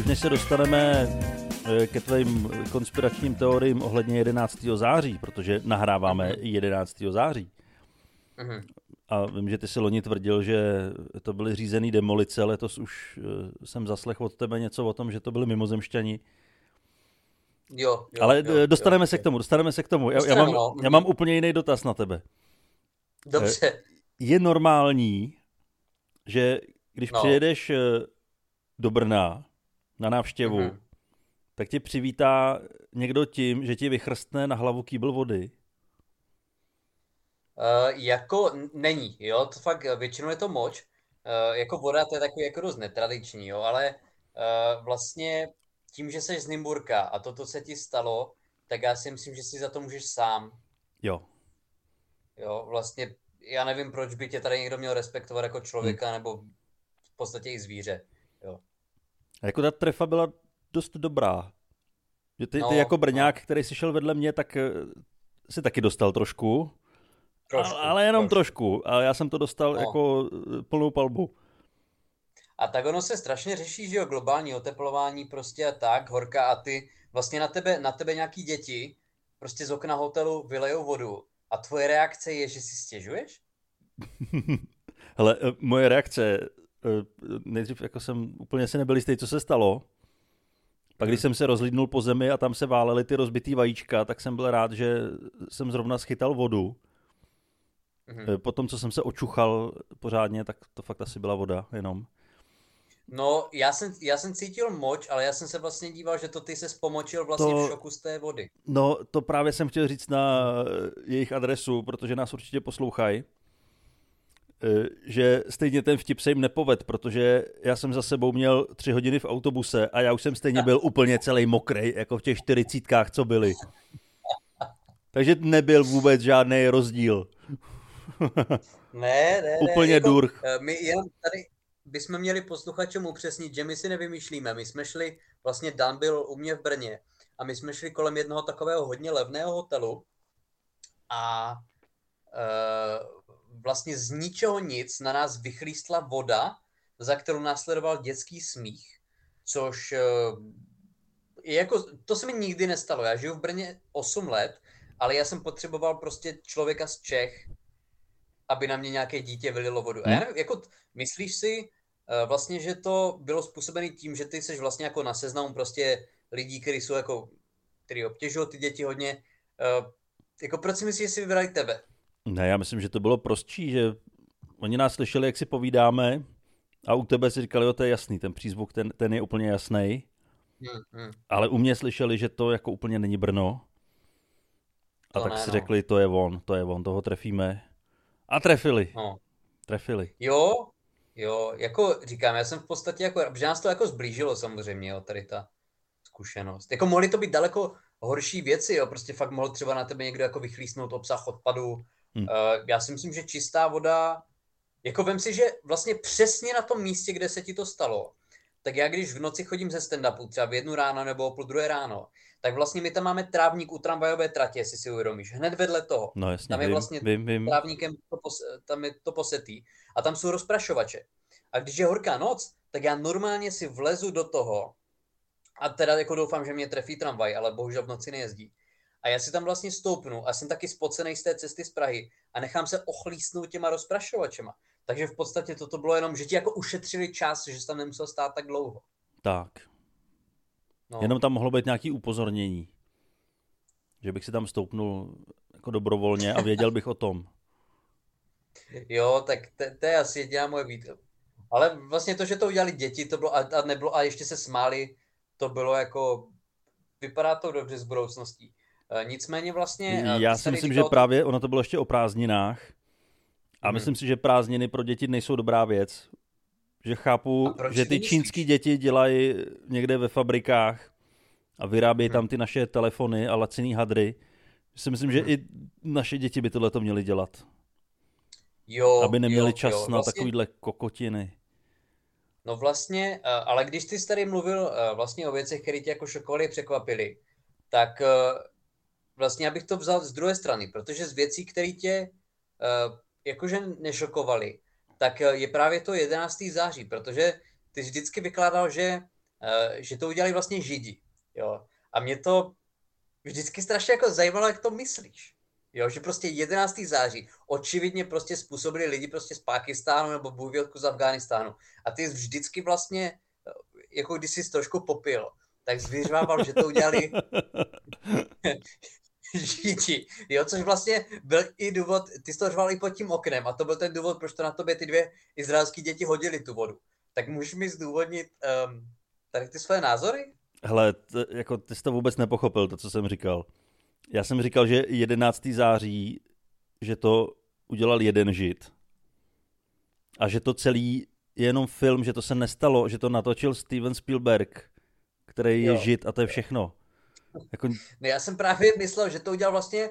Dřív než se dostaneme eh, ke tvým konspiračním teoriím ohledně 11. září, protože nahráváme 11. září. Mhm. A vím, že ty si loni tvrdil, že to byly řízený demolice, letos už eh, jsem zaslech od tebe něco o tom, že to byli mimozemšťani. Jo, jo, Ale jo, eh, dostaneme jo, se k tomu, dostaneme se k tomu. Já, já, mám, no. já mám úplně jiný dotaz na tebe. Dobře. Je normální, že když No. přijedeš do Brna na návštěvu, Mhm. tak tě přivítá někdo tím, že ti vychrstne na hlavu kýbl vody. Uh, jako není, jo, to fakt eh, většinou je to moč. Uh, jako voda to je takový jako dost netradiční, jo, ale uh, vlastně tím, že jsi z Nymburka a toto se ti stalo, tak já si myslím, že si za to můžeš sám, Jo. jo, vlastně já nevím, proč by tě tady někdo měl respektovat jako člověka nebo v podstatě i zvíře, jo. A jako ta trefa byla dost dobrá. Že ty, ty No, jako no. Brňák, který si šel vedle mě, tak eh, si taky dostal trošku. Trošku, ale, ale jenom trošku. A já jsem to dostal No. jako eh, plnou palbu. A tak ono se strašně řeší, že jo, globální oteplování prostě a tak, horka a ty, vlastně na tebe, na tebe nějaký děti prostě z okna hotelu vylejou vodu a tvoje reakce je, že si stěžuješ? Hele, eh, moje reakce, nejdřív jako jsem úplně si nebyl jistý, co se stalo. Pak když Hmm. jsem se rozlídnul po zemi a tam se válely ty rozbitý vajíčka, tak jsem byl rád, že jsem zrovna schytal vodu. Mhm. Eh, Po tom, co jsem se očuchal pořádně, tak to fakt asi byla voda jenom. No, já jsem, já jsem cítil moč, ale já jsem se vlastně díval, že to ty se spomočil vlastně To- v šoku z té vody. No, to právě jsem chtěl říct na eh, jejich adresu, protože nás určitě poslouchají, eh, že stejně ten vtip se jim nepoved, protože já jsem za sebou měl tři hodiny v autobuse a já už jsem stejně byl úplně celý mokrej, jako v těch čtyřicítkách, co byly. Takže nebyl vůbec žádný rozdíl. Ne, ne, ne. Úplně jako, durch. eh, My jenom tady bychom měli posluchačům upřesnit, že my si nevymýšlíme. My jsme šli, vlastně Dan byl u mě v Brně a my jsme šli kolem jednoho takového hodně levného hotelu a eh, vlastně z ničeho nic na nás vychlístla voda, za kterou následoval dětský smích, což eh, je jako, to se mi nikdy nestalo. Já žiju v Brně 8 let, ale já jsem potřeboval prostě člověka z Čech, aby na mě nějaké dítě vylilo vodu. A já Hmm. nevím, jako, myslíš si eh, vlastně, že to bylo způsobené tím, že ty jsi vlastně jako na seznamu prostě lidí, kteří jsou jako, kteří obtěžují ty děti hodně, eh, jako proč si myslíš, že si vybrali tebe? Ne, já myslím, že to bylo prostší, že oni nás slyšeli, jak si povídáme a u tebe si říkali, jo, to je jasný, ten přízvuk, ten, ten je úplně jasný. Hm, hm. Ale u mě slyšeli, že to jako úplně není Brno. A To tak ne, si no. řekli, to je on, to je on, toho trefíme. A trefili, No. trefili. Jo, jo, jako říkám, já jsem v podstatě jako, protože nás to jako zblížilo samozřejmě, jo, tady ta zkušenost. Jako mohly to být daleko horší věci, jo, prostě fakt mohl třeba na tebe někdo jako vychlísnout obsah odpadu. Hmm. Uh, já si myslím, že čistá voda, jako vem si, že vlastně přesně na tom místě, kde se ti to stalo, tak já když v noci chodím ze stand-upu, třeba v jednu ráno nebo o půl druhé ráno, tak vlastně my tam máme trávník u tramvajové tratě, jestli si uvědomíš, hned vedle toho. No jasně, Tam je vím, vlastně vím, vím. trávníkem to pos- tam je to posetý a tam jsou rozprašovače. A když je horká noc, tak já normálně si vlezu do toho a teda jako doufám, že mě trefí tramvaj, ale bohužel v noci nejezdí. A já si tam vlastně stoupnu a jsem taky spocený z té cesty z Prahy a nechám se ochlísnout těma rozprašovačema. Takže v podstatě toto bylo jenom, že ti jako ušetřili čas, že jsi tam nemusel stát tak dlouho. Tak, No. jenom tam mohlo být nějaký upozornění. Že bych si tam stoupnul jako dobrovolně a věděl bych o tom. Jo, tak to, to je asi jediná moje výtka. Ale vlastně to, že to udělali děti, to bylo a, a nebylo a ještě se smáli, to bylo jako, vypadá to dobře s budoucností. E, nicméně vlastně... e, Já si myslím, že právě ono to bylo ještě o prázdninách. A Mhm. myslím si, že prázdniny pro děti nejsou dobrá věc. Že chápu, že ty čínský děti dělají někde ve fabrikách a vyrábějí Mhm. tam ty naše telefony a laciný hadry. Si myslím, že Mhm. i naše děti by tohle to měly dělat. Jo, aby neměli jo, čas jo, na vlastně, takovýhle kokotiny. No vlastně, e, ale když ty jsi tady mluvil vlastně o věcech, které tě jako šokovaly, překvapily, tak vlastně abych to vzal z druhé strany, protože z věcí, které tě e, jakože nešokovaly, tak e, je právě to 11. září, protože ty jsi vždycky vykládal, že že to udělali vlastně Židi. Jo. A mě to vždycky strašně jako zajímalo, jak to myslíš. Jo, že prostě 11. září očividně prostě způsobili lidi prostě z Pakistánu nebo bůh z Afghánistánu. A ty vždycky vlastně, jako když jsi trošku popil, tak zvěřvával, že to udělali Židi. Jo, což vlastně byl i důvod, ty jsi to řval i pod tím oknem a to byl ten důvod, proč to na tobě ty dvě izraelské děti hodili tu vodu. Tak můžeš mi zdůvodnit um, tady ty své názory? Hele, t- jako ty jsi to vůbec nepochopil, to, co jsem říkal. Já jsem říkal, že 11. září, že to udělal jeden žid. A že to celý je jenom film, že to se nestalo, že to natočil Steven Spielberg, který je jo. žid a to je všechno. Jako... No já jsem právě myslel, že to udělal vlastně,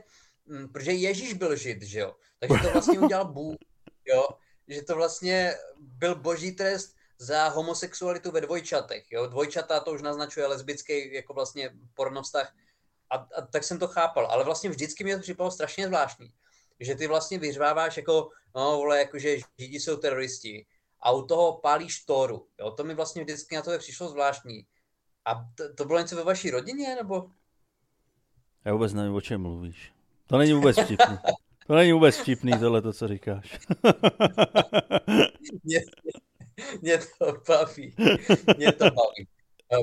m, mm, protože Ježíš byl žid, že jo? Takže to vlastně udělal Bůh, jo? Že to vlastně byl boží trest za homosexualitu ve dvojčatech, jo? Dvojčata to už naznačuje lesbický jako vlastně pornovztah a, a tak jsem to chápal, ale vlastně vždycky mi to připadalo strašně zvláštní, že ty vlastně vyřváváš jako, no vole, jako že židi jsou teroristi a u toho pálíš Toru, jo, to mi vlastně vždycky na to přišlo zvláštní. A to, to bylo něco ve vaší rodině, nebo? Já vůbec nevím, o čem mluvíš. To není vůbec vtipný. To není vůbec vtipný, tohle to, co říkáš. mě, mě to baví. Mě to baví.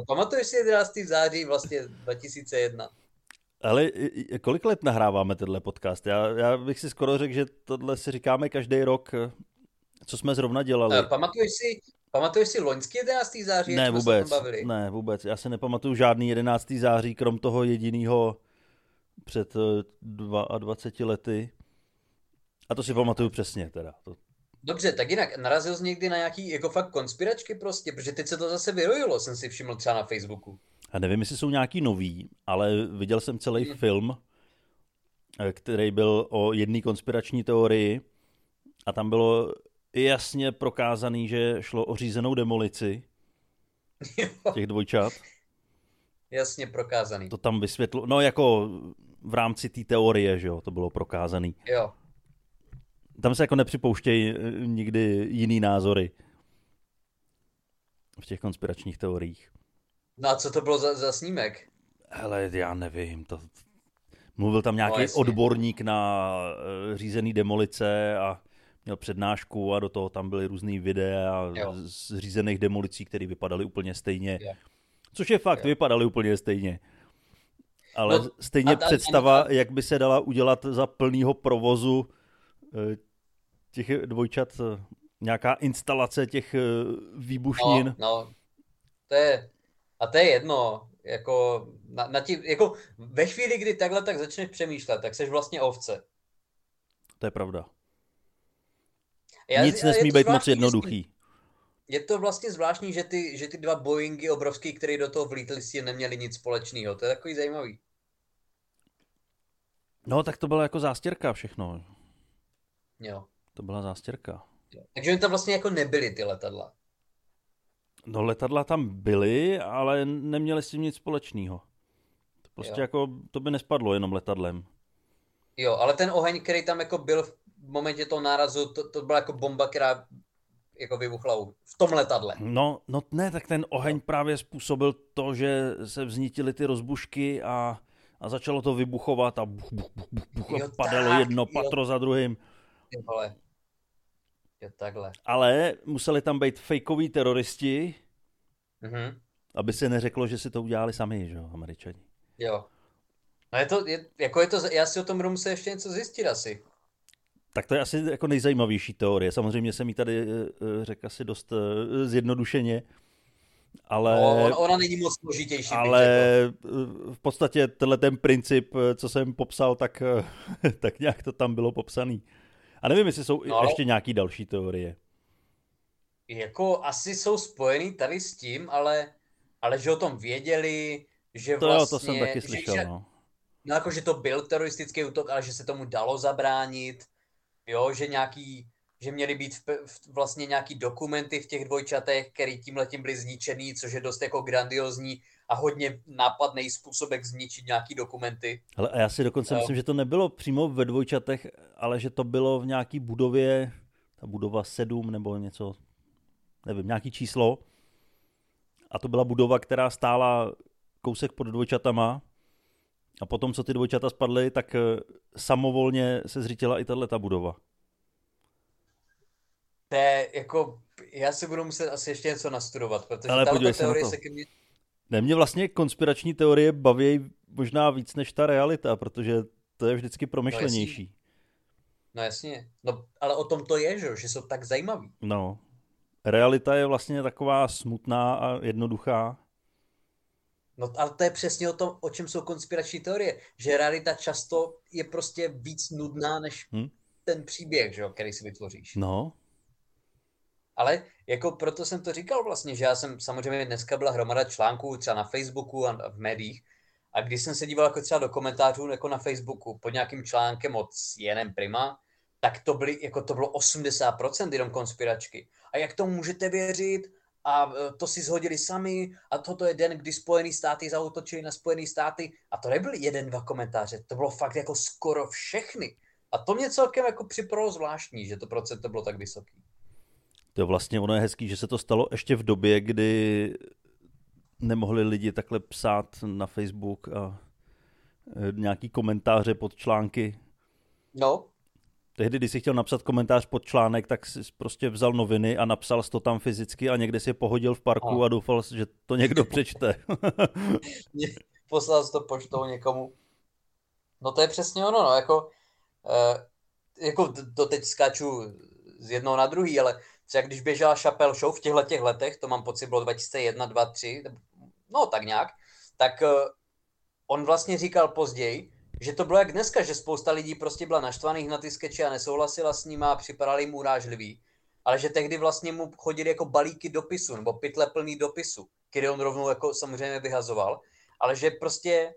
Pamatuješ si 11. září vlastně 2001? Ale kolik let nahráváme tenhle podcast? Já, já bych si skoro řekl, že tohle si říkáme každý rok, co jsme zrovna dělali. Uh, pamatuješ si, pamatuješ si loňský 11. září? Ne, vůbec. Ne, vůbec. Já se nepamatuju žádný 11. září, krom toho jediného před 22 eh, lety. A to si pamatuju přesně teda. To... Dobře, tak jinak, narazil jsi někdy na nějaký jako fakt konspiračky prostě, protože teď se to zase vyrojilo, jsem si všiml třeba na Facebooku. A nevím, jestli jsou nějaký nový, ale viděl jsem celý hmm. film, eh, který byl o jedné konspirační teorii a tam bylo jasně prokázaný, že šlo o řízenou demolici těch dvojčat. Jasně prokázaný. To tam vysvětlo, no jako v rámci té teorie, že jo, to bylo prokázaný. Jo. Tam se jako nepřipouštějí eh, nikdy jiný názory v těch konspiračních teoriích. No a co to bylo za, za snímek? Hele, já nevím, to... Mluvil tam nějaký no, odborník na uh, řízený demolice a měl přednášku a do toho tam byly různý videa z řízených demolicí, které vypadaly úplně stejně. Jo. Což je fakt, jo. vypadaly úplně stejně. Ale no, stejně a, představa, a, a, jak by se dala udělat za plného provozu eh, těch dvojčat eh, nějaká instalace těch výbušnin. No, no. To je, a to je jedno, jako, na, na tí, jako ve chvíli, kdy takhle tak začneš přemýšlet, tak jsi vlastně ovce. To je pravda. Já, Nic nesmí být moc jednoduchý. Je to vlastně zvláštní, že ty, že ty dva Boeingy obrovský, které do toho vlítly, si neměli nic společného. To je takový zajímavý. No, tak to byla jako zástěrka všechno. Jo. To byla zástěrka. Jo. Takže oni tam vlastně jako nebyly ty letadla. No letadla tam byly, ale neměly s tím nic společného. To prostě jo. jako, to by nespadlo jenom letadlem. Jo, ale ten oheň, který tam jako byl v momentě toho nárazu, to, to byla jako bomba, která jako vybuchla v tom letadle. No, no ne, tak ten oheň no. právě způsobil to, že se vznítily ty rozbušky a, a začalo to vybuchovat a buch, buch, buch, buch, buch jo, padalo tak, jedno patro jo. za druhým. Ty vole. Je takhle. Ale museli tam být fejkoví teroristi, mm-hmm. aby se neřeklo, že si to udělali sami, že jo, američani. Jo. No je to, je, jako je to, já si o tom budu muset ještě něco zjistit asi. Tak to je asi jako nejzajímavější teorie. Samozřejmě jsem ji tady eh, eh, řekl asi dost eh, zjednodušeně, ale... No, ona, ona není moc složitější. Ale v podstatě tenhle ten princip, co jsem popsal, tak, tak nějak to tam bylo popsaný. A nevím, jestli jsou no, ještě nějaký další teorie. Jako asi jsou spojený tady s tím, ale, ale že o tom věděli, že to vlastně... Jo, to jsem taky slyšel, že, no. No jako, že to byl teroristický útok, ale že se tomu dalo zabránit, jo, že nějaký, že měly být v, v, vlastně nějaký dokumenty v těch dvojčatech, který tím letím byly zničený, což je dost jako grandiozní a hodně nápadný způsob, jak zničit nějaký dokumenty. Ale a já si dokonce uh, myslím, že to nebylo přímo ve dvojčatech, ale že to bylo v nějaký budově, ta budova 7 nebo něco, nevím, nějaký číslo. A to byla budova, která stála kousek pod dvojčatama. A potom, co ty dvojčata spadly, tak eh, samovolně se zřítila i tato budova. To je jako, já si budu muset asi ještě něco nastudovat, protože Ale se, teorie na to. se ke mně... Ne, mě vlastně konspirační teorie baví možná víc než ta realita, protože to je vždycky promyšlenější. No jasně, no ale o tom to je, že, že jsou tak zajímavý. No, realita je vlastně taková smutná a jednoduchá. No ale to je přesně o tom, o čem jsou konspirační teorie, že realita často je prostě víc nudná než Hm? ten příběh, že jo, který si vytvoříš. No, Ale jako proto jsem to říkal vlastně, že já jsem samozřejmě dneska byla hromada článků třeba na Facebooku a v médiích a když jsem se díval jako třeba do komentářů jako na Facebooku pod nějakým článkem od CNN Prima, tak to, byly, jako to bylo 80% jenom konspiračky. A jak tomu můžete věřit? A e, to si zhodili sami a toto je den, kdy Spojené státy zautočili na Spojené státy. A to nebyly jeden, dva komentáře, to bylo fakt jako skoro všechny. A to mě celkem jako připadalo zvláštní, že to procento bylo tak vysoký. to je vlastně ono je hezký, že se to stalo ještě v době, kdy nemohli lidi takhle psát na Facebook a eh, nějaký komentáře pod články. No, Tehdy, když si chtěl napsat komentář pod článek, tak si prostě vzal noviny a napsal jsi to tam fyzicky a někde si je pohodil v parku Ano. a doufal, že to někdo přečte. poslal jsi to poštou někomu. No to je přesně ono, no, jako, uh, jako to teď skáču z jednoho na druhý, ale třeba když běžela Chappelle Show v těchto těch letech, to mám pocit bylo 2001, 2, 3, no tak nějak, tak uh, on vlastně říkal později, že to bylo jak dneska, že spousta lidí prostě byla naštvaných na ty skeče a nesouhlasila s nima a připadali jim urážlivý. Ale že tehdy vlastně mu chodili jako balíky dopisu, nebo pytle plný dopisu, který on rovnou jako samozřejmě vyhazoval ale že prostě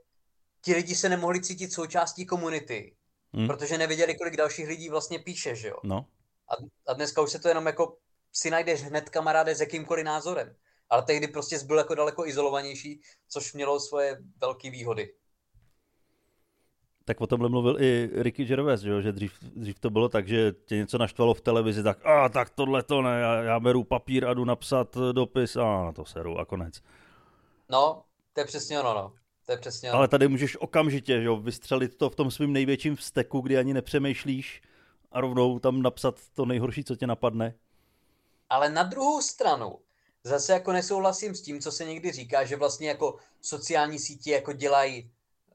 ti lidi se nemohli cítit součástí komunity, Hm? protože nevěděli, kolik dalších lidí vlastně píše, že jo. No, A, a dneska už se to jenom jako si najdeš hned kamaráde s jakýmkoliv názorem. Ale tehdy prostě byl jako daleko izolovanější, což mělo svoje velké výhody. Tak o tomhle mluvil i Ricky Gervais, že, jo? že dřív, dřív to bylo tak, že tě něco naštvalo v televizi, tak a tak tohle to ne, já, já beru papír a jdu napsat eh, dopis a na to seru a konec. No, to je přesně ono, no. To je přesně ono. Ale tady můžeš okamžitě že jo, vystřelit to v tom svým největším vzteku, kdy ani nepřemýšlíš a rovnou tam napsat to nejhorší, co tě napadne. Ale na druhou stranu, zase jako nesouhlasím s tím, co se někdy říká, že vlastně jako sociální sítě jako dělají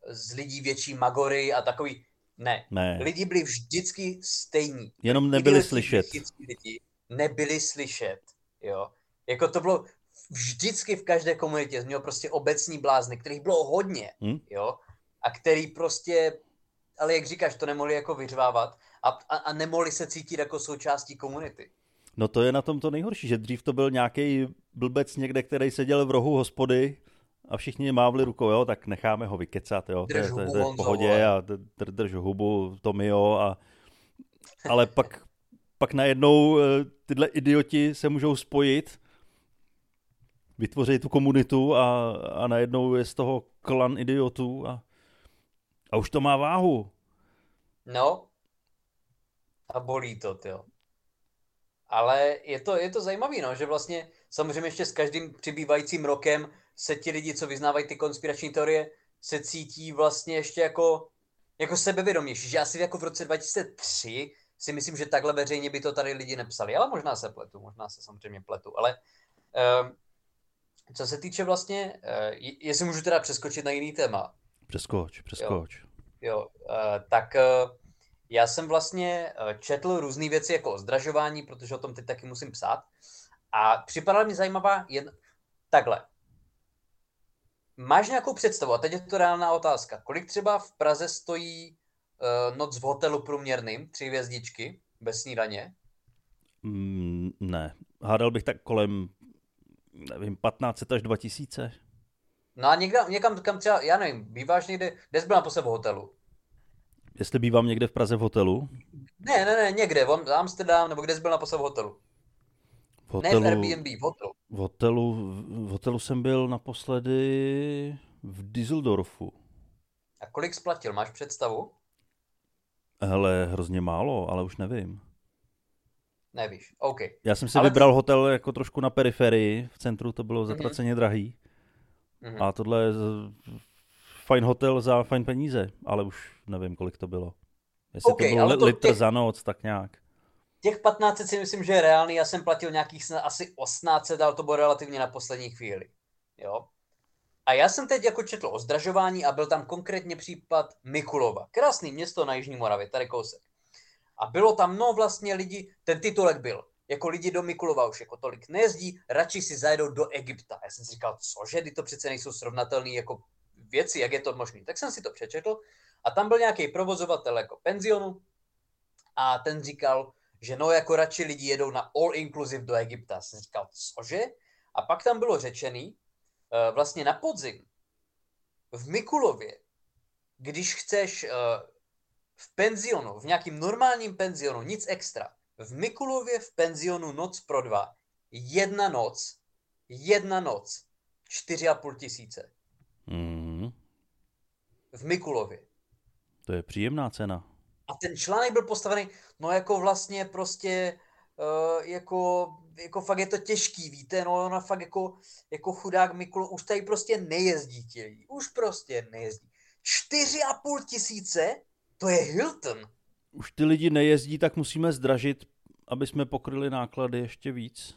z lidí větší magory a takový. Ne. Ne, Lidi byli vždycky stejní. jenom nebyli Tyhle slyšet. Lidi nebyli slyšet, jo. Jako to bylo vždycky v každé komunitě, měl prostě obecní blázny, kterých bylo hodně, Hm? jo. A který prostě, ale jak říkáš, to nemohli jako vyřvávat a, a, a nemohli se cítit jako součástí komunity. No to je na tom to nejhorší, že dřív to byl nějaký blbec někde, který seděl v rohu hospody a všichni mávli rukou, jo, tak necháme ho vykecat, jo, to je, Drž to je, to je v pohodě a dr- dr- drž hubu, Tomio a ale pak, pak najednou eh, tyhle idioti se můžou spojit, vytvoří tu komunitu a, a najednou je z toho klan idiotů a, a už to má váhu. No, a bolí to, jo. Ale je to, je to zajímavé, no, že vlastně samozřejmě ještě s každým přibývajícím rokem se ti lidi, co vyznávají ty konspirační teorie, se cítí vlastně ještě jako, jako sebevědomější. Že asi jako v roce 2003 si myslím, že takhle veřejně by to tady lidi nepsali, ale možná se pletu, možná se samozřejmě pletu, ale um, co se týče vlastně, uh, jestli můžu teda přeskočit na jiný téma, Přeskoč, přeskoč. Jo, eh, tak eh, já jsem vlastně četl různé věci jako o zdražování, protože o tom teď taky musím psát. A připadala mi zajímavá jedna... Takhle. Máš nějakou představu, a teď je to reálná otázka, kolik třeba v Praze stojí uh, noc v hotelu průměrným, tři hvězdičky, bez snídaně? Mm, ne, hádal bych tak kolem, nevím, 15 až 2000. No a někde, někam, kam třeba, já nevím, býváš někde, kde jsi byl naposled v hotelu? Jestli bývám někde v Praze v hotelu, Ne, ne, ne, někde, v Am- Amsterdam, nebo kde jsi byl naposled v hotelu? v Ne v hotelu, Airbnb, v hotelu. V hotelu, v hotelu jsem byl naposledy v Düsseldorfu. A kolik splatil, máš představu? Hele, hrozně málo, ale už nevím. Nevíš, OK. Já jsem si Ale vybral hotel jako trošku na periferii, v centru to bylo zatraceně drahý. Mhm. A tohle je fajn hotel za fajn peníze, ale už nevím, kolik to bylo. Jestli OK, to byl litr těch- za noc, tak nějak. Těch 15 si myslím, že je reálný, já jsem platil nějakých snad asi 18, ale to bylo relativně na poslední chvíli. Jo? A já jsem teď jako četl o zdražování a byl tam konkrétně případ Mikulova. Krásný město na Jižní Moravě, tady kousek. A bylo tam, no vlastně lidi, ten titulek byl, jako lidi do Mikulova už jako tolik nejezdí, radši si zajedou do Egypta. Já jsem si říkal, cože, ty to přece nejsou srovnatelné jako věci, jak je to možné. Tak jsem si to přečetl a tam byl nějaký provozovatel jako penzionu a ten říkal, že no jako radši lidi jedou na all inclusive do Egypta. Jsem říkal, cože? A pak tam bylo řečený, eh, vlastně na podzim v Mikulově, když chceš eh, v penzionu, v nějakým normálním penzionu, nic extra, v Mikulově v penzionu noc pro dva, jedna noc, jedna noc, čtyři a půl tisíce. Mhm. V Mikulově. To je příjemná cena. A ten článek byl postavený, no jako vlastně prostě, uh, jako, jako fakt je to těžký, víte, no ona fakt jako, jako chudák Mikulo, už tady prostě nejezdí ti lidi, už prostě nejezdí. Čtyři a půl tisíce, to je Hilton. Už ty lidi nejezdí, tak musíme zdražit, aby jsme pokryli náklady ještě víc.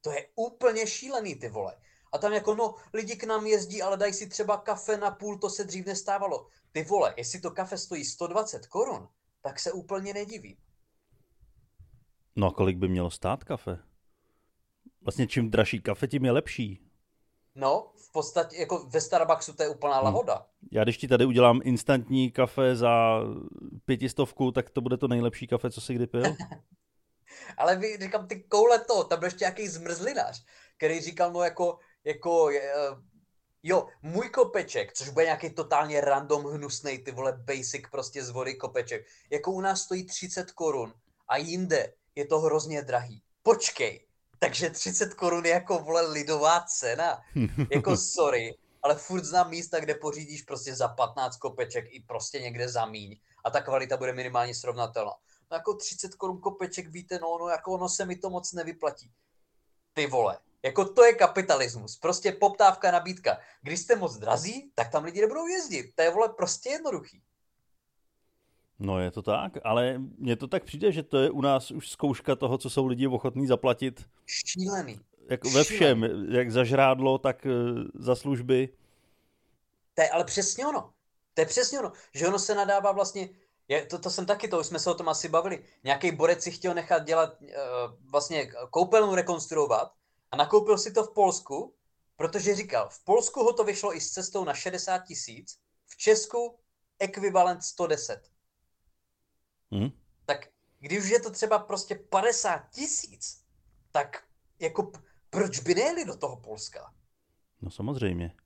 To je úplně šílený, ty vole. A tam jako, no, lidi k nám jezdí, ale dají si třeba kafe na půl, to se dřív nestávalo. Ty vole, jestli to kafe stojí 120 korun, tak se úplně nedivím. No a kolik by mělo stát kafe? Vlastně čím dražší kafe, tím je lepší. No, v podstatě, jako ve Starbucksu to je úplná lahoda. Já když ti tady udělám instantní kafe za pětistovku, tak to bude to nejlepší kafe, co jsi kdy pil. Ale vy, říkám, ty koule to, tam byl ještě nějaký zmrzlinář, který říkal, no jako, jako, eh, jo, můj kopeček, což bude nějaký totálně random hnusnej, ty vole, basic prostě z vody kopeček, jako u nás stojí 30 korun a jinde je to hrozně drahý. Počkej, takže 30 korun je jako, vole, lidová cena. Jako sorry, ale furt znám místa, kde pořídíš prostě za 15 kopeček i prostě někde za míň a ta kvalita bude minimálně srovnatelná. No jako 30 korun kopeček, víte, no, no jako ono se mi to moc nevyplatí. Ty vole, jako to je kapitalismus, prostě poptávka, nabídka. Když jste moc drazí, tak tam lidi nebudou jezdit. To je, vole, prostě jednoduchý. No je to tak, ale mně to tak přijde, že to je u nás už zkouška toho, co jsou lidi ochotní zaplatit Šílený. jako ve všem, jak za žrádlo, tak eh, za služby. To je ale přesně ono. To je přesně ono, že ono se nadává vlastně, je, to, to jsem taky, to už jsme se o tom asi bavili, nějaký borec si chtěl nechat dělat, uh, vlastně koupelnu rekonstruovat a nakoupil si to v Polsku, protože říkal, v Polsku ho to vyšlo i s cestou na 60 tisíc, v Česku ekvivalent 110. Hm? Tak když už je to třeba prostě 50 tisíc, tak jako proč by nejeli do toho Polska? No samozřejmě.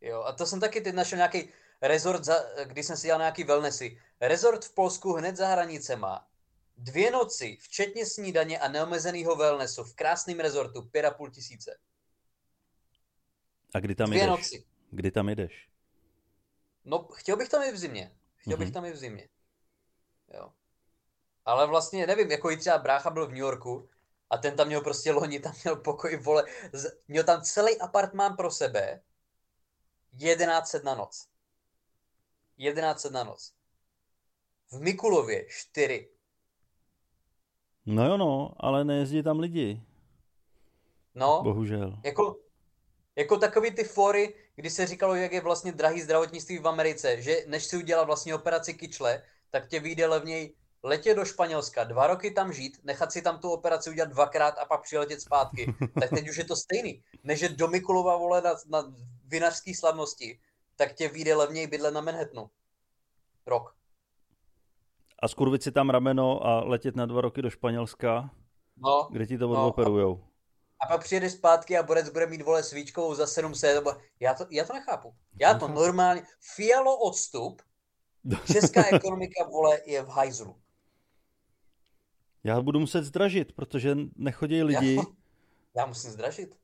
Jo, a to jsem taky teď našel nějaký rezort, za, když jsem si dělal nějaký wellnessy. Rezort v Polsku hned za hranicema. Dvě noci, včetně snídaně a neomezeného wellnessu v krásném rezortu, pět a půl tisíce. A kdy tam Dvě jdeš? noci. Kdy tam jdeš? No, chtěl bych tam i v zimě. Chtěl bych Mhm. tam i v zimě. Jo. Ale vlastně nevím, jako i třeba brácha byl v New Yorku a ten tam měl prostě loni, tam měl pokoj, vole, z, měl tam celý apartmán pro sebe, 1100 na noc. 1100 na noc. V Mikulově 4. No jo no, ale nejezdí tam lidi, No, bohužel. jako, jako takový ty fory, kdy se říkalo, jak je vlastně drahý zdravotnictví v Americe, že než si udělat vlastně operaci kyčle, tak tě vyjde levněji letět do Španělska, dva roky tam žít, nechat si tam tu operaci udělat dvakrát a pak přiletět zpátky. Tak teď už je to stejný. Než je do Mikulova vole na, na vinařský slavnosti, tak tě vyjde levněji bydlet na Manhattanu. Rok. A skurvit si tam rameno a letět na dva roky do Španělska, No, kde ti to No, odoperujou. a pak přijede zpátky a Borec bude mít vole svíčkovou za 700. nebo- Já to, já to nechápu. Já to normálně... Fialo odstup, česká ekonomika vole je v hajzlu. Já budu muset zdražit, protože nechodí lidi. Já, já musím zdražit.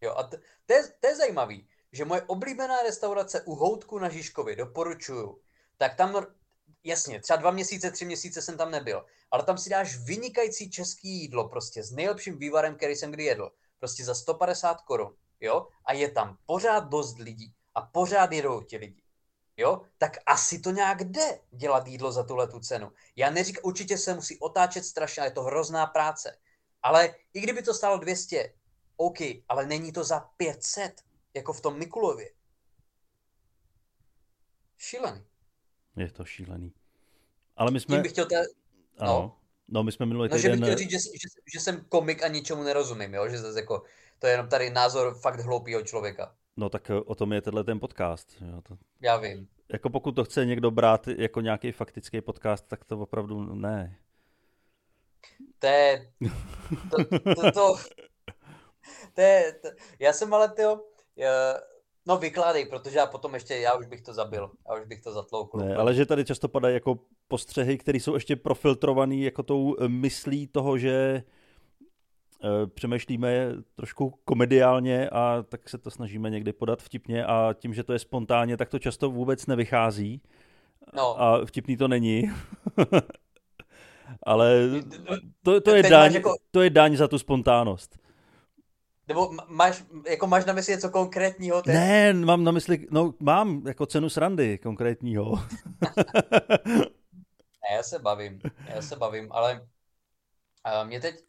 Jo, a to, to, je, to je zajímavý, že moje oblíbená restaurace u Houtku na Žižkově, doporučuju, tak tam jasně, třeba dva měsíce, tři měsíce jsem tam nebyl, ale tam si dáš vynikající český jídlo prostě s nejlepším vývarem, který jsem kdy jedl. Prostě za 150 korun, jo? A je tam pořád dost lidí a pořád jedou ti lidi. Jo, tak asi to nějak jde dělat jídlo za tuhle tu cenu. Já neříkám, určitě se musí otáčet strašně, je to hrozná práce. Ale i kdyby to stálo 200, OK, ale není to za 500, jako v tom Mikulově. Šílený. Je to šílený. Ale my jsme... Tím bych chtěl te... Ano. No. no, my jsme minulý no, týden... že bych chtěl říct, že, že, že, jsem komik a ničemu nerozumím, jo? že zase jako, to je jenom tady názor fakt hloupého člověka. No tak o tom je tenhle ten podcast. Jo? To... Já vím. Jako pokud to chce někdo brát jako nějaký faktický podcast, tak to opravdu ne. To je... To, to, to, to, to je... To, já jsem ale, tyjo, No vykládej, protože já potom ještě, já už bych to zabil, já už bych to zatloukl. Ne, ale že tady často padají jako postřehy, které jsou ještě profiltrované jako tou eh, myslí toho, že e, přemýšlíme trošku komediálně a tak se to snažíme někdy podat vtipně a tím, že to je spontánně, tak to často vůbec nevychází. No. A vtipný to není. ale to, to, je daň, jako... to je daň za tu spontánnost. Nebo máš, jako máš na mysli něco konkrétního? Teď? Ne, mám na mysli, no mám jako cenu srandy konkrétního. ne, já se bavím, já se bavím, ale uh, mě teď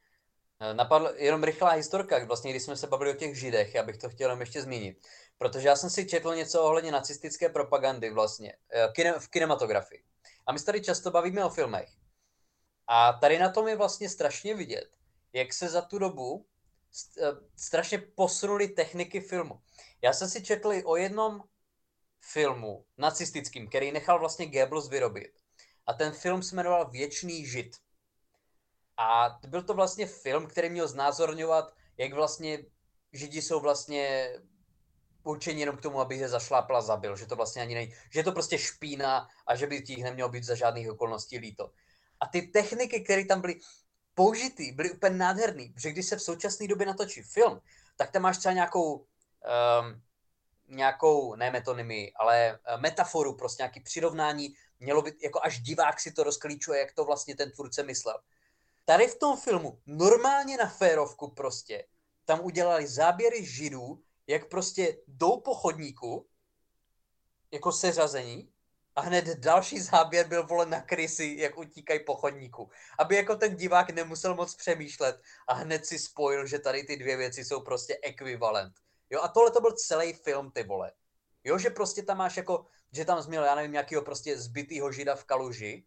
eh, napadl jenom rychlá historka, vlastně když jsme se bavili o těch židech, já bych to chtěl jenom ještě zmínit. Protože já jsem si četl něco ohledně nacistické propagandy vlastně, eh, kine, v kinematografii. A my se tady často bavíme o filmech. A tady na tom je vlastně strašně vidět, jak se za tu dobu Eh, strašně posunuli techniky filmu. Já jsem si četl o jednom filmu nacistickým, který nechal vlastně Goebbels vyrobit. A ten film se jmenoval Věčný žid. A byl to vlastně film, který měl znázorňovat, jak vlastně židi jsou vlastně určení jenom k tomu, aby je zašlápla zabil, že to vlastně ani nej, že je to prostě špína a že by těch nemělo být za žádných okolností líto. A ty techniky, které tam byly, použitý, byly úplně nádherný, protože když se v současné době natočí film, tak tam máš třeba nějakou, um, nějakou, ne metonymy, ale uh, metaforu, prostě nějaký přirovnání, mělo být, jako až divák si to rozklíčuje, jak to vlastně ten tvůrce myslel. Tady v tom filmu, normálně na férovku prostě, tam udělali záběry židů, jak prostě jdou po chodníku, jako seřazení, a hned další záběr byl volen na krysy, jak utíkají po chodníku. Aby jako ten divák nemusel moc přemýšlet a hned si spojil, že tady ty dvě věci jsou prostě ekvivalent. Jo, a tohle to byl celý film, ty vole. Jo, že prostě tam máš jako, že tam změl, já nevím, nějakého prostě zbytýho žida v kaluži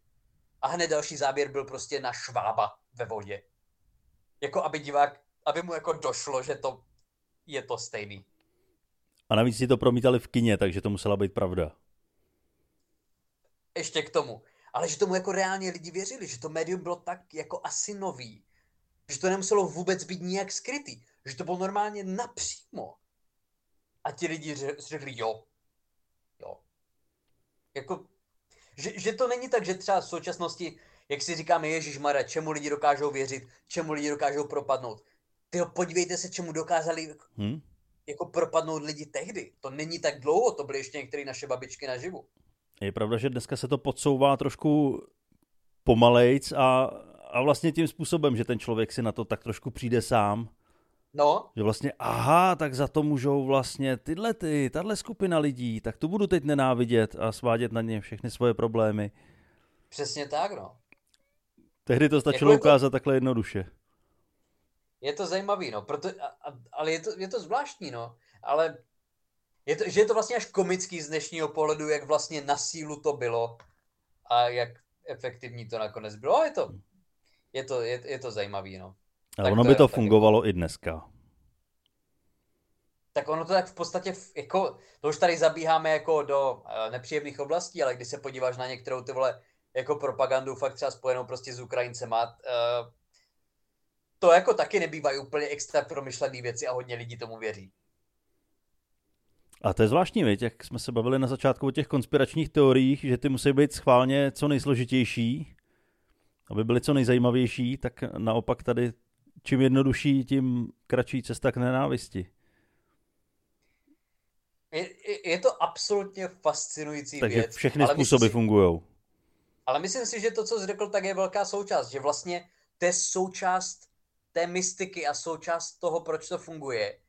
a hned další záběr byl prostě na švába ve vodě. Jako aby divák, aby mu jako došlo, že to je to stejný. A navíc si to promítali v kině, takže to musela být pravda ještě k tomu. Ale že tomu jako reálně lidi věřili, že to médium bylo tak jako asi nový, že to nemuselo vůbec být nijak skrytý, že to bylo normálně napřímo. A ti lidi řekli, jo, jo. Jako, že, že to není tak, že třeba v současnosti, jak si říkáme, Ježíš Mara, čemu lidi dokážou věřit, čemu lidi dokážou propadnout. Ty podívejte se, čemu dokázali hmm? jako propadnout lidi tehdy. To není tak dlouho, to byly ještě některé naše babičky naživu. Je pravda, že dneska se to podsouvá trošku pomalejc a, a vlastně tím způsobem, že ten člověk si na to tak trošku přijde sám. No. Že vlastně, aha, tak za to můžou vlastně tyhle ty, tahle skupina lidí, tak tu budu teď nenávidět a svádět na ně všechny svoje problémy. Přesně tak, no. Tehdy to stačilo jako ukázat to... takhle jednoduše. Je to zajímavý, no, proto, a, a, ale je to, je to zvláštní, no, ale je to, že je to vlastně až komický z dnešního pohledu, jak vlastně na sílu to bylo a jak efektivní to nakonec bylo. Je to, je to, je, je to zajímavý, no. Ale tak ono to by to fungovalo jako, i dneska. Tak ono to tak v podstatě, jako, to už tady zabíháme jako do uh, nepříjemných oblastí, ale když se podíváš na některou ty vole jako propagandu fakt třeba spojenou prostě s Ukrajincema, uh, to jako taky nebývají úplně extra promyšlené věci a hodně lidí tomu věří. A to je zvláštní, věc, jak jsme se bavili na začátku o těch konspiračních teoriích, že ty musí být schválně co nejsložitější, aby byly co nejzajímavější, tak naopak tady čím jednodušší, tím kratší cesta k nenávisti. Je, je to absolutně fascinující Takže věc. Takže všechny způsoby si... fungují. Ale myslím si, že to, co jsi řekl, tak je velká součást, že vlastně to je součást té mystiky a součást toho, proč to funguje.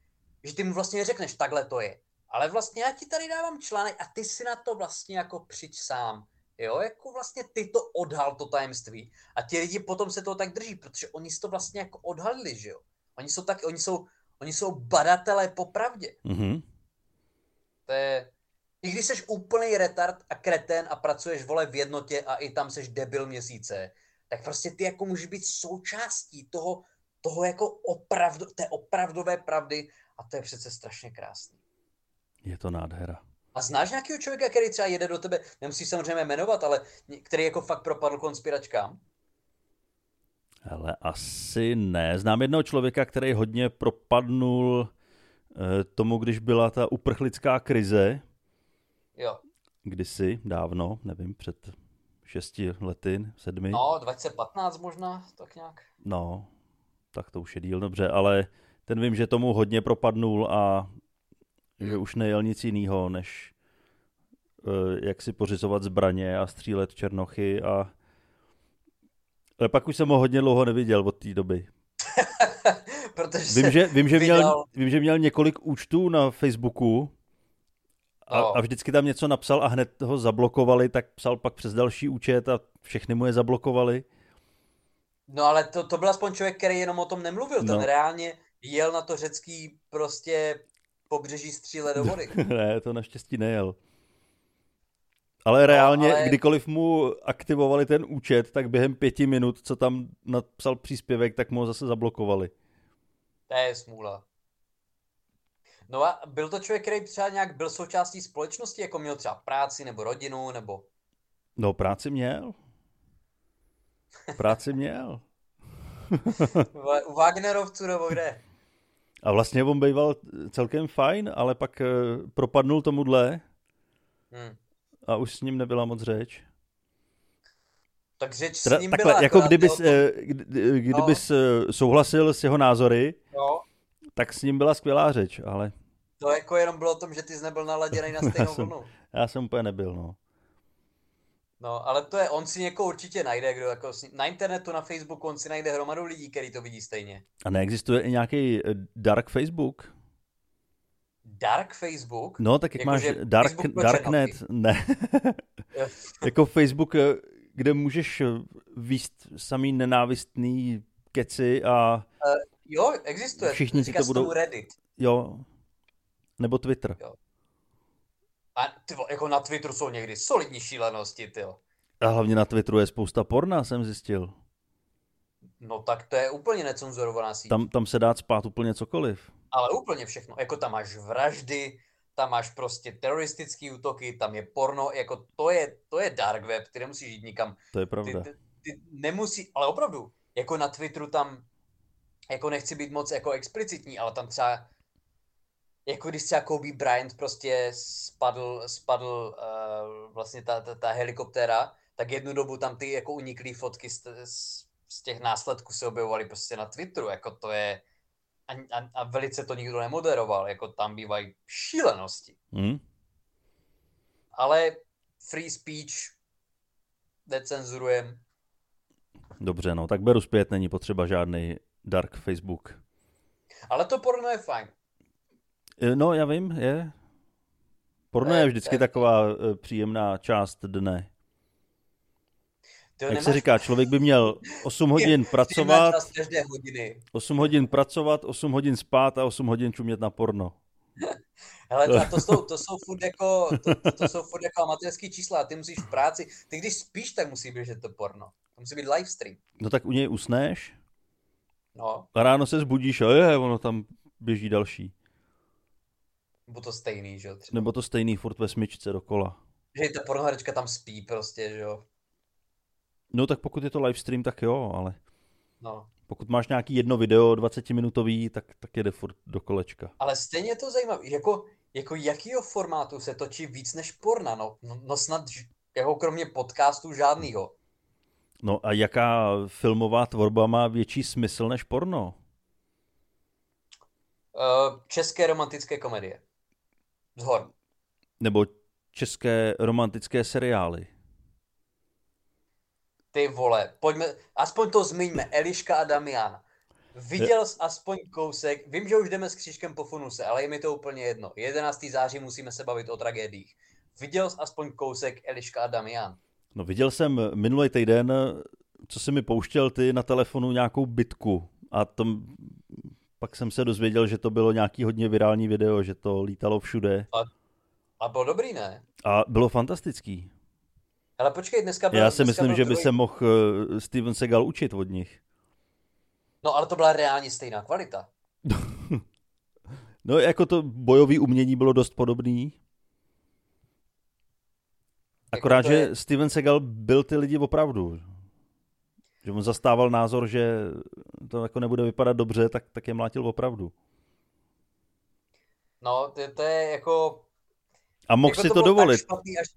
Že ty mu vlastně řekneš, takhle to je. Ale vlastně já ti tady dávám článek a ty si na to vlastně jako přijď sám. Jo, jako vlastně ty to odhal, to tajemství. A ti lidi potom se toho tak drží, protože oni si to vlastně jako odhalili, že jo. Oni jsou tak, oni jsou, oni jsou badatelé po pravdě. Mm-hmm. To je, i když jsi úplný retard a kretén a pracuješ, vole, v jednotě a i tam seš debil měsíce, tak prostě ty jako můžeš být součástí toho, toho jako opravdu, té opravdové pravdy a to je přece strašně krásný. Je to nádhera. A znáš nějakého člověka, který třeba jede do tebe, nemusíš samozřejmě jmenovat, ale který jako fakt propadl konspiračkám? Ale asi ne. Znám jednoho člověka, který hodně propadnul eh, tomu, když byla ta uprchlická krize. Jo. Kdysi, dávno, nevím, před šesti lety, sedmi. No, 2015 možná, tak nějak. No, tak to už je díl, dobře, ale ten vím, že tomu hodně propadnul a že už nejel nic jiného, než uh, jak si pořizovat zbraně a střílet černochy a ale pak už jsem ho hodně dlouho neviděl od té doby. Protože vím, že, vím, že měl, vím, že měl několik účtů na Facebooku a, no. a vždycky tam něco napsal a hned ho zablokovali, tak psal pak přes další účet a všechny mu je zablokovali. No ale to, to byl aspoň člověk, který jenom o tom nemluvil. No. Ten reálně jel na to řecký prostě pobřeží stříle do vody. ne, to naštěstí nejel. Ale reálně, no, ale... kdykoliv mu aktivovali ten účet, tak během pěti minut, co tam napsal příspěvek, tak mu ho zase zablokovali. To je smůla. No a byl to člověk, který třeba nějak byl součástí společnosti, jako měl třeba práci nebo rodinu, nebo... No, práci měl. Práci měl. U Wagnerovců nebo kde? A vlastně on býval celkem fajn, ale pak eh, propadnul tomuhle hmm. a už s ním nebyla moc řeč. Tak řeč s ním takhle, byla. Jako kdybys, tom... Eh, kdybys no. Eh, souhlasil s jeho názory, no. tak s ním byla skvělá řeč, ale... To jako jenom bylo o tom, že ty jsi nebyl naladěný na stejnou vlnu. Já jsem úplně nebyl, no. No, ale to je, on si někoho určitě najde, kdo jako na internetu, na Facebooku, on si najde hromadu lidí, který to vidí stejně. A neexistuje i nějaký eh, dark Facebook? Dark Facebook? No, tak jak jako máš dark, Darknet, ne. jako Facebook, eh, kde můžeš eh, výst samý nenávistný keci a... Uh, jo, existuje. Všichni si to budou... Reddit. Jo. Nebo Twitter. Jo. A ty, jako na Twitteru jsou někdy solidní šílenosti, ty. A hlavně na Twitteru je spousta porna, jsem zjistil. No tak to je úplně necenzurovaná síť. Tam, tam se dá spát úplně cokoliv. Ale úplně všechno. Jako tam máš vraždy, tam máš prostě teroristické útoky, tam je porno, jako to je, to je dark web, ty nemusíš jít nikam. To je pravda. Ty, ty, ty nemusí, ale opravdu, jako na Twitteru tam, jako nechci být moc jako explicitní, ale tam třeba jako když třeba Kobe Bryant prostě spadl, spadl uh, vlastně ta, ta, ta helikoptéra, tak jednu dobu tam ty jako uniklý fotky z, z, z těch následků se objevovaly prostě na Twitteru, jako to je a, a, a velice to nikdo nemoderoval, jako tam bývají šílenosti. Mm. Ale free speech decenzurujem. Dobře, no, tak beru zpět, není potřeba žádný dark Facebook. Ale to porno je fajn. E, no, já vím, je. Porno je vždycky taková e, příjemná část dne. Jak nemáš... se říká, člověk by měl 8 hodin pracovat, 8 hodin pracovat, 8 hodin spát a 8 hodin čumět na porno. Hele, to, to, jsou, to jsou furt jako, to, to, to jsou furt jako amatérský čísla, ty musíš v práci, ty když spíš, tak musí běžet to porno. To musí být live stream. No tak u něj usneš, no. a ráno se zbudíš a je, ono tam běží další. Nebo to stejný, že jo? Nebo to stejný, furt ve smyčce dokola. Že ta pornoherečka tam spí prostě, že jo? No tak pokud je to live stream, tak jo, ale no. pokud máš nějaký jedno video 20 minutový, tak, tak jede furt do kolečka. Ale stejně je to zajímavé, jako, jako jakýho formátu se točí víc než porna, no, no, no snad jako kromě podcastů žádnýho. No a jaká filmová tvorba má větší smysl než porno? Uh, české romantické komedie. Zhor. Nebo české romantické seriály. Ty vole, pojďme, aspoň to zmiňme, Eliška a Damian. Viděl jsi aspoň kousek, vím, že už jdeme s křížkem po funuse, ale je mi to úplně jedno. 11. září musíme se bavit o tragédiích. Viděl jsi aspoň kousek Eliška a Damian? No viděl jsem minulý týden, co jsi mi pouštěl ty na telefonu nějakou bitku a tom, pak jsem se dozvěděl, že to bylo nějaký hodně virální video, že to lítalo všude. A, a bylo dobrý, ne? A bylo fantastický. Ale počkej, dneska byl, Já si dneska myslím, byl že by druhý... se mohl eh, Steven Seagal učit od nich. No ale to byla reálně stejná kvalita. No jako to bojové umění bylo dost podobný. Akorát, Jako to že je- Steven Seagal byl ty lidi opravdu. Že on zastával názor, že to jako nebude vypadat dobře, tak, tak je mlátil opravdu. No, to, to je jako... A mohl jako si to, bylo dovolit. Špatný, až,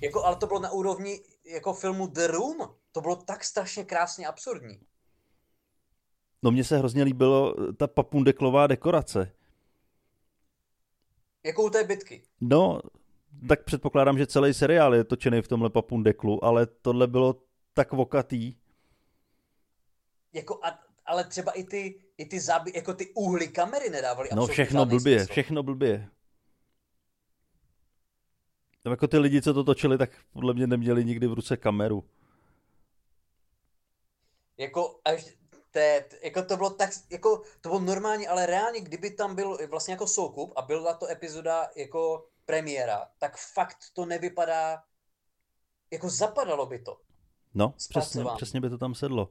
jako, ale to bylo na úrovni jako filmu The Room. To bylo tak strašně krásně absurdní. No mně se hrozně líbilo ta papundeklová dekorace. Jako u té bitky. No, tak předpokládám, že celý seriál je točený v tomhle papundeklu, ale tohle bylo tak vokatý. Jako, a, ale třeba i ty, i ty záby, jako ty úhly kamery nedávaly No všechno blbě, smysl. všechno blbě. Tam jako ty lidi, co to točili, tak podle mě neměli nikdy v ruce kameru. Jako, až té, jako to bylo tak, jako to bylo normálně, ale reálně, kdyby tam byl vlastně jako soukup a byla to epizoda jako premiéra, tak fakt to nevypadá, jako zapadalo by to. No, přesně, přesně by to tam sedlo.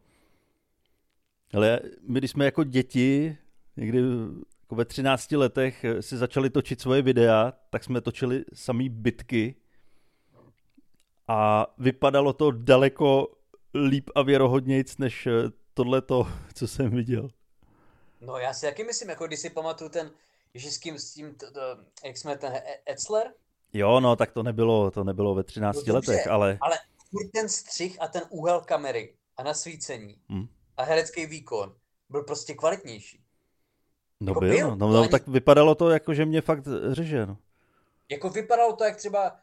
Ale my, když jsme jako děti, někdy jako ve 13 letech eh, si začali točit svoje videa, tak jsme točili samý bitky a vypadalo to daleko líp a věrohodnějc než eh, tohleto, co jsem viděl. No já si taky myslím, jako když si pamatuju ten, že s kým, s tím, t, t, jak jsme ten E- Etzler, Jo, no, tak to nebylo, to nebylo ve 13 No dobře, letech, ale ale ten střih a ten úhel kamery a nasvícení Hm. A herecký výkon byl prostě kvalitnější. no jako byl, byl, no, no, to no ani- tak vypadalo to jako, že mě fakt řeže, no. Jako vypadalo to jak třeba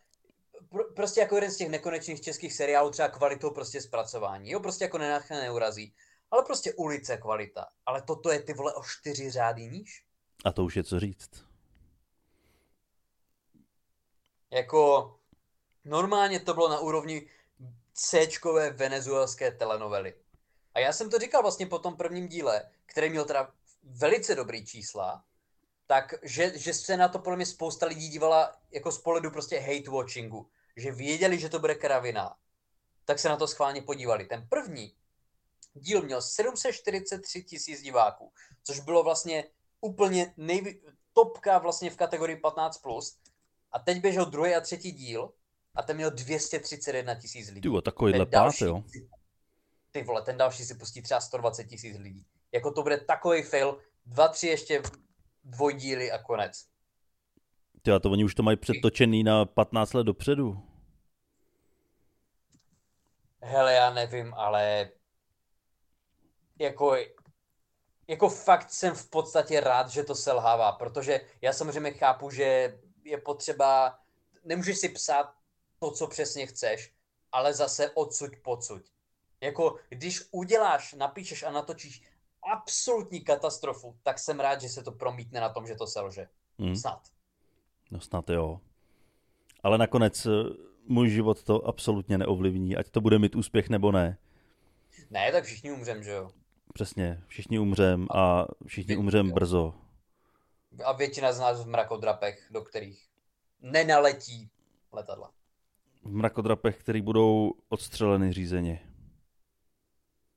pr- prostě jako jeden z těch nekonečných českých seriálů třeba kvalitou prostě zpracování. Jo, prostě jako nenáchne neurazí. Ale prostě ulice kvalita. Ale toto je ty vole o čtyři řády níž. A to už je co říct. Jako normálně to bylo na úrovni C-čkové venezuelské telenovely. A já jsem to říkal vlastně po tom prvním díle, který měl teda velice dobrý čísla, tak že, že se na to podle mě spousta lidí dívala jako z pohledu prostě hate watchingu. Že věděli, že to bude kravina. Tak se na to schválně podívali. Ten první díl měl 743 tisíc diváků, což bylo vlastně úplně nejvy... topka vlastně v kategorii 15+. Plus. A teď běžel druhý a třetí díl a ten měl 231 tisíc lidí. Ty jo, takovýhle pát, jo. Ty vole, ten další si pustí třeba 120 tisíc lidí. Jako to bude takový fail, dva, tři ještě dvojdíly a konec. Ty a to oni už to mají předtočený na 15 let dopředu. Hele, já nevím, ale jako, jako fakt jsem v podstatě rád, že to selhává, protože já samozřejmě chápu, že je potřeba, nemůžeš si psát to, co přesně chceš, ale zase odsuď pocud. Jako, když uděláš, napíšeš a natočíš absolutní katastrofu, tak jsem rád, že se to promítne na tom, že to selže. Hm. Snad. No snad jo. Ale nakonec eh, můj život to absolutně neovlivní, ať to bude mít úspěch nebo ne. Ne, tak všichni umřem, že jo? Přesně, všichni umřem a všichni umřem brzo. A většina z nás v mrakodrapech, do kterých nenaletí letadla. V mrakodrapech, který budou odstřeleny řízeně.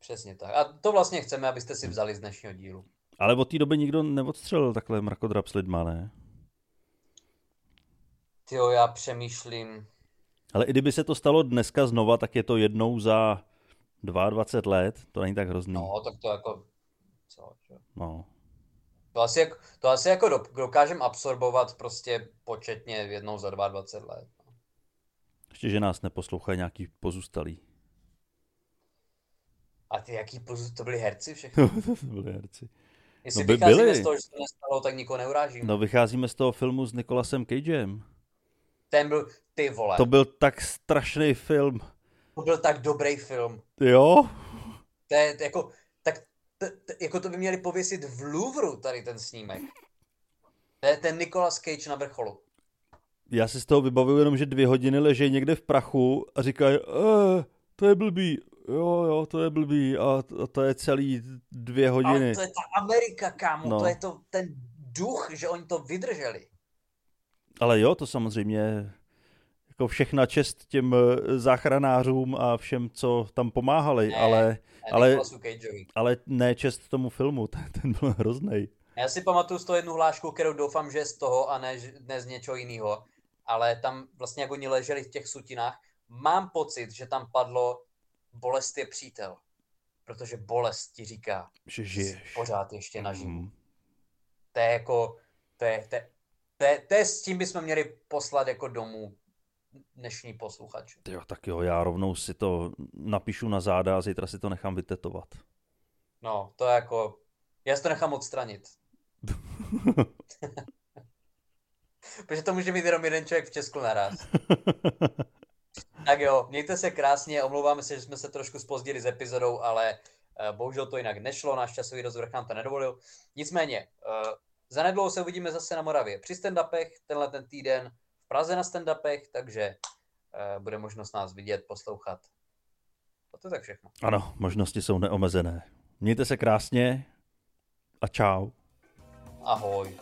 Přesně tak. A to vlastně chceme, abyste si vzali z dnešního dílu. Ale od té doby nikdo neodstřelil takhle mrakodrap s lidma, ne? Tyjo, já přemýšlím. Ale i kdyby se to stalo dneska znova, tak je to jednou za 22 let. To není tak hrozný. No, tak to jako... Co, že? no. To asi, jako, to asi jako do- dokážem absorbovat prostě početně jednou za 22 let. Ještě, že nás neposlouchají nějaký pozůstalí. A ty jaký pozu, to byli herci všechno? to byli herci. Jestli by vycházíme byli. z toho, že to nestalo, tak nikoho neurážíme. No vycházíme z toho filmu s Nicolasem Cagem. Ten byl, ty vole. To byl tak strašný film. To byl tak dobrý film. Jo? To je jako, tak t, t, jako to by měli pověsit v Louvru tady ten snímek. To je ten Nicolas Cage na vrcholu. Já si z toho vybavuju jenom, že dvě hodiny leží někde v prachu a říkají, eh, to je blbý, jo, jo, to je blbý a, a to je celý dvě hodiny. Ale to je ta Amerika, kámo, no. to je to ten duch, že oni to vydrželi. Ale jo, to samozřejmě jako všechna čest těm eh, záchranářům a všem, co tam pomáhali, ne, ale, ne, ale, ale ne čest tomu filmu, ten, ten byl hrozný. Já si pamatuju z toho jednu hlášku, kterou doufám, že je z toho a ne, ne z něčeho jiného. Ale tam vlastně, jak oni leželi v těch sutinách, mám pocit, že tam padlo bolest je přítel. Protože bolest ti říká, že žiješ. pořád ještě naživu. Mm. To je jako, to je, to, je, to, je, to je s tím bychom měli poslat jako domů dnešní posluchač. Jo, tak jo, já rovnou si to napíšu na záda a zítra si to nechám vytetovat. No, to je jako, já si to nechám odstranit. Protože to může mít jenom jeden člověk v Česku naraz. tak jo, mějte se krásně, omlouváme se, že jsme se trošku spozdili s epizodou, ale uh, bohužel to jinak nešlo, náš časový rozvrh nám to nedovolil. Nicméně, uh, zanedlouho se uvidíme zase na Moravě při stand-upech, tenhle ten týden v Praze na stand-upech, takže uh, bude možnost nás vidět, poslouchat. A to je tak všechno. Ano, možnosti jsou neomezené. Mějte se krásně a čau. Ahoj.